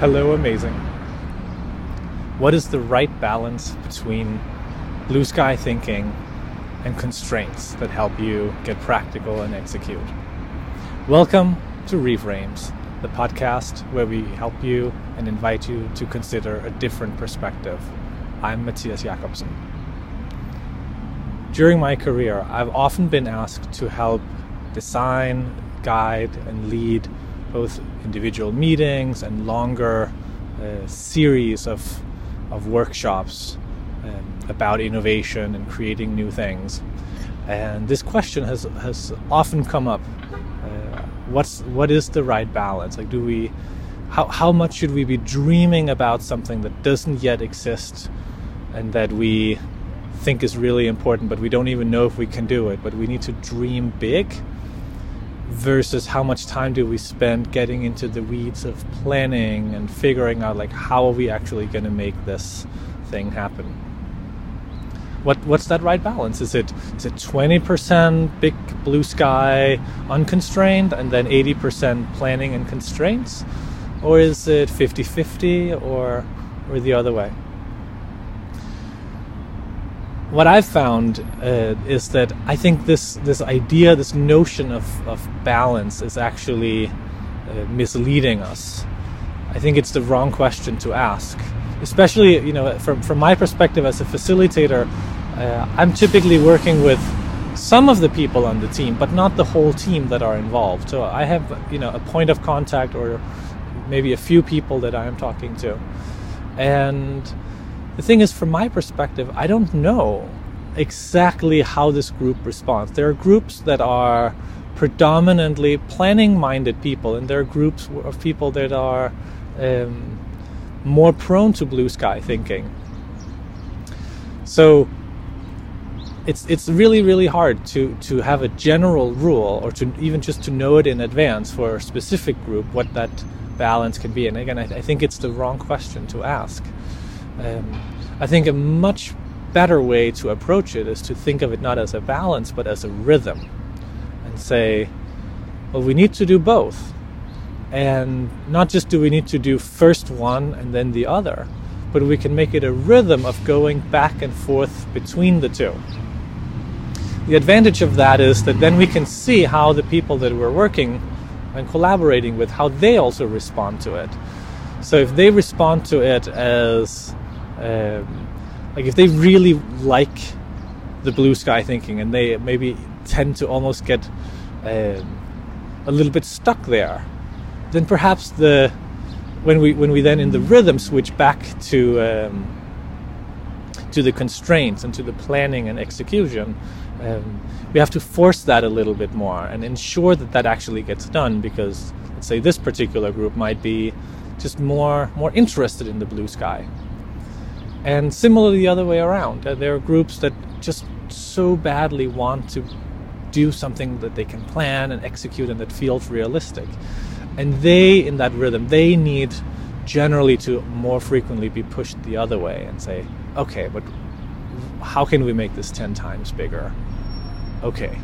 Hello, amazing. What is the right balance between blue sky thinking and constraints that help you get practical and execute? Welcome to Reframes, the podcast where we help you and invite you to consider a different perspective. I'm Matthias Jakobsen. During my career, I've often been asked to help design, guide, and lead both individual meetings and longer uh, series of, of workshops um, about innovation and creating new things. And this question has, has often come up. Uh, what's, what is the right balance? Like, do we, how, how much should we be dreaming about something that doesn't yet exist and that we think is really important, but we don't even know if we can do it, but we need to dream big? Versus how much time do we spend getting into the weeds of planning and figuring out like how are we actually going to make this thing happen? What what's that right balance? Is it is it 20% big blue sky unconstrained and then 80% planning and constraints? Or is it 50-50 or or the other way what I've found uh, is that I think this this idea, this notion of, of balance, is actually uh, misleading us. I think it's the wrong question to ask, especially you know from from my perspective as a facilitator. Uh, I'm typically working with some of the people on the team, but not the whole team that are involved. So I have you know a point of contact or maybe a few people that I am talking to, and the thing is, from my perspective, I don't know exactly how this group responds. There are groups that are predominantly planning minded people, and there are groups of people that are um, more prone to blue sky thinking. So it's it's really really hard to to have a general rule or to even just to know it in advance for a specific group what that balance can be. And again, I, I think it's the wrong question to ask. Um, I think a much better way to approach it is to think of it not as a balance but as a rhythm and say, well, we need to do both. And not just do we need to do first one and then the other, but we can make it a rhythm of going back and forth between the two. The advantage of that is that then we can see how the people that we're working and collaborating with, how they also respond to it. So if they respond to it as um, like if they really like the blue sky thinking and they maybe tend to almost get um, a little bit stuck there, then perhaps the when we when we then in the rhythm switch back to um, to the constraints and to the planning and execution, um, we have to force that a little bit more and ensure that that actually gets done because let's say this particular group might be just more more interested in the blue sky and similarly, the other way around. Uh, there are groups that just so badly want to do something that they can plan and execute and that feels realistic. And they, in that rhythm, they need generally to more frequently be pushed the other way and say, okay, but how can we make this 10 times bigger? Okay,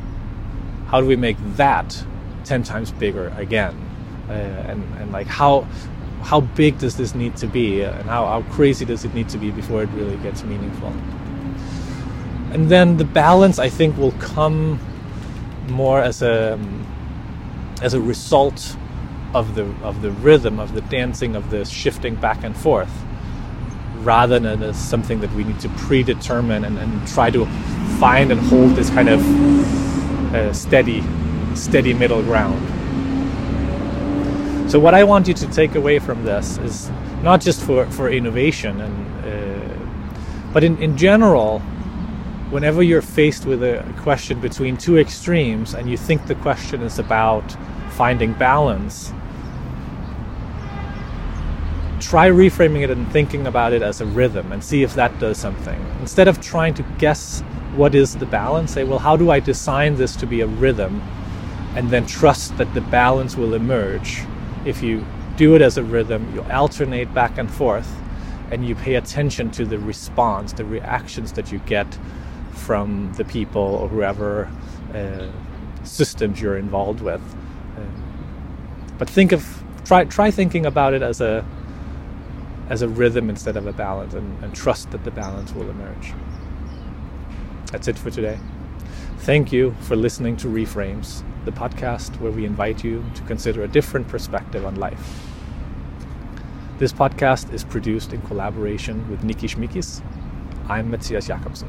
how do we make that 10 times bigger again? Uh, and, and like how how big does this need to be and how, how crazy does it need to be before it really gets meaningful? And then the balance i think will come more as a as a result of the of the rhythm of the dancing of the shifting back and forth rather than as something that we need to predetermine and, and try to find and hold this kind of uh, steady steady middle ground so what I want you to take away from this is not just for, for innovation, and uh, but in, in general, whenever you're faced with a question between two extremes and you think the question is about finding balance, try reframing it and thinking about it as a rhythm and see if that does something. Instead of trying to guess what is the balance, say, well, how do I design this to be a rhythm? And then trust that the balance will emerge if you do it as a rhythm, you alternate back and forth, and you pay attention to the response, the reactions that you get from the people or whoever uh, systems you're involved with. Uh, but think of try try thinking about it as a as a rhythm instead of a balance and, and trust that the balance will emerge. That's it for today. Thank you for listening to Reframes, the podcast where we invite you to consider a different perspective on life. This podcast is produced in collaboration with Niki Schmikis. I'm Matthias Jakobsen.